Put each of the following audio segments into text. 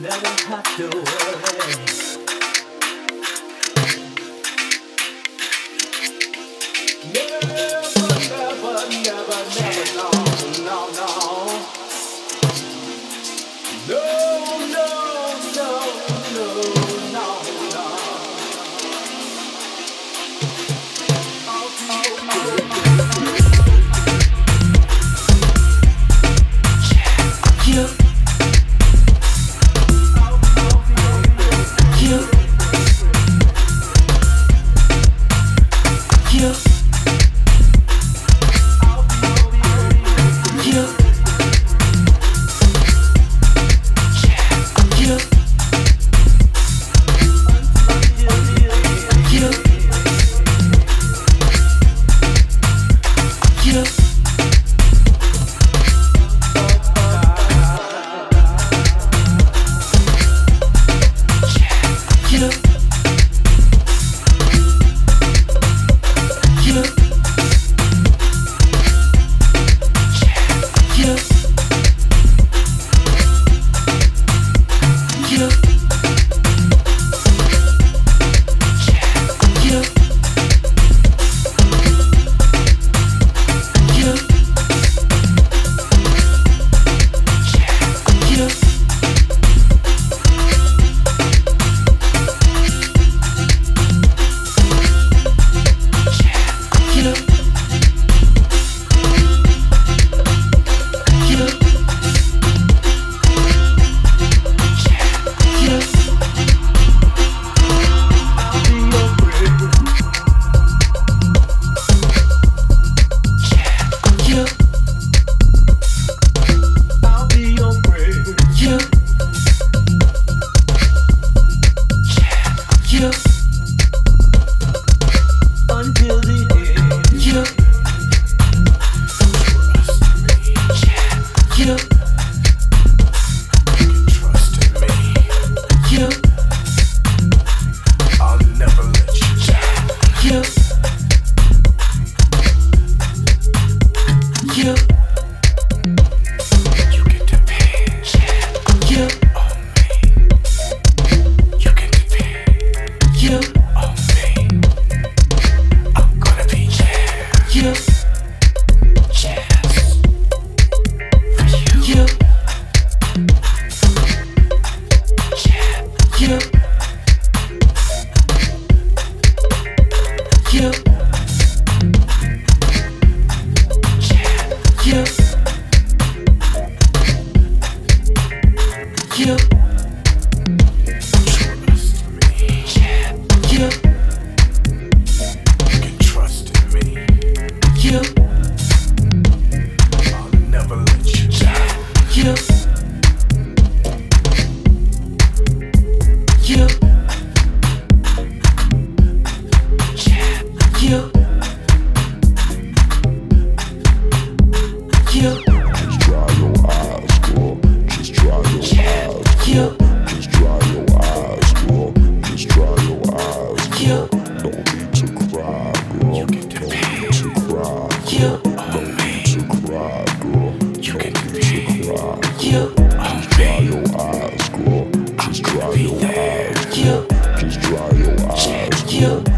never have to worry. Never, never, never, never, no, no, no. You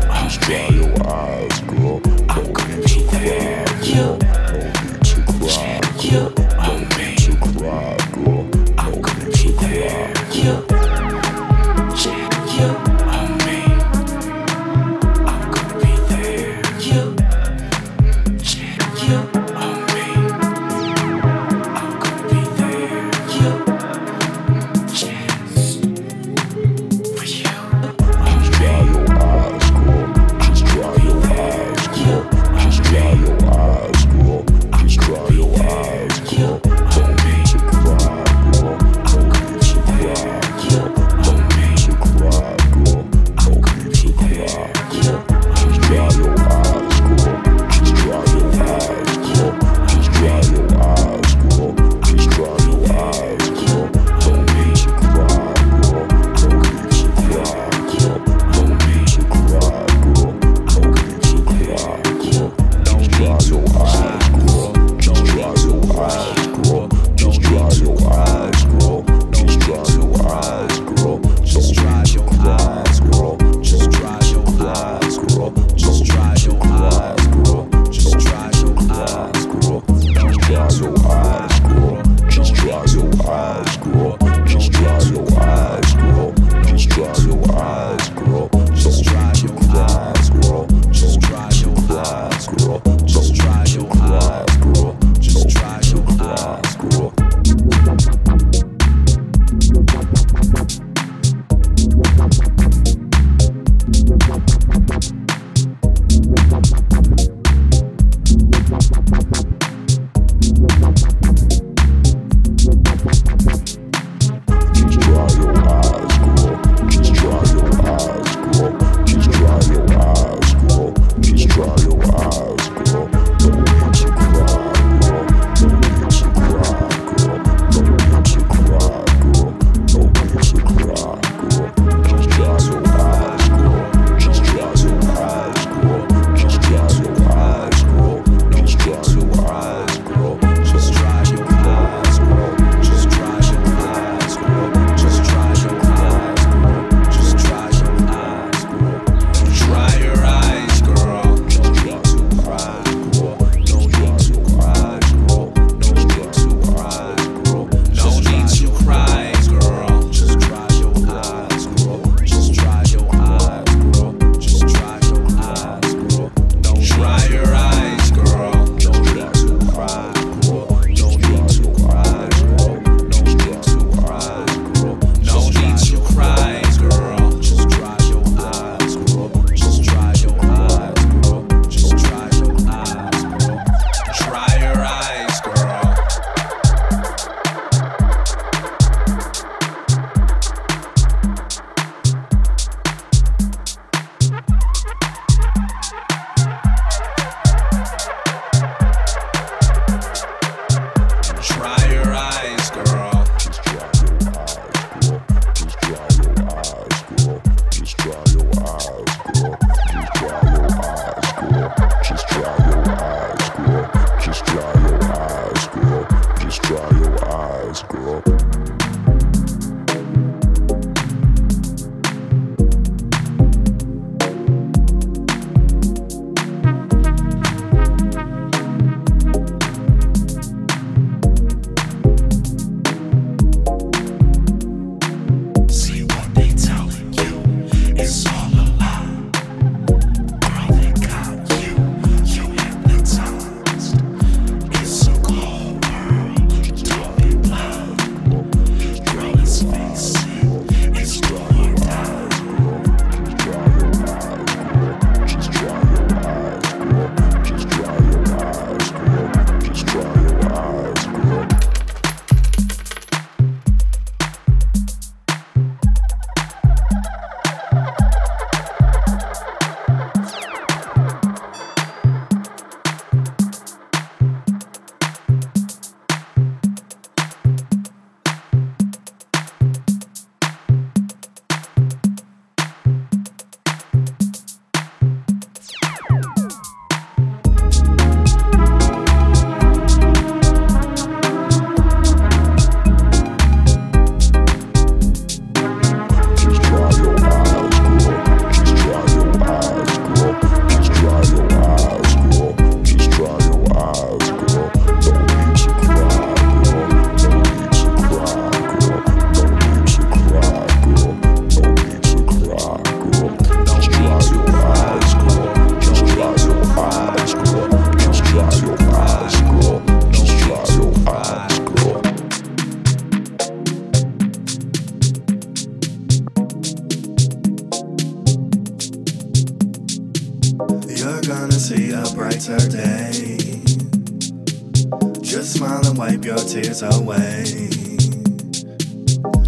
Just smile and wipe your tears away.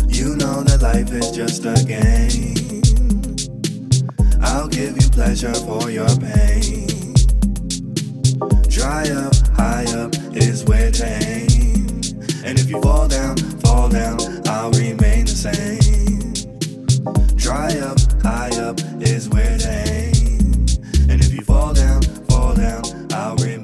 You know that life is just a game. I'll give you pleasure for your pain. Dry up, high up is where tame. And if you fall down, fall down, I'll remain the same. Dry up, high up is where tame. And if you fall down, Sorry.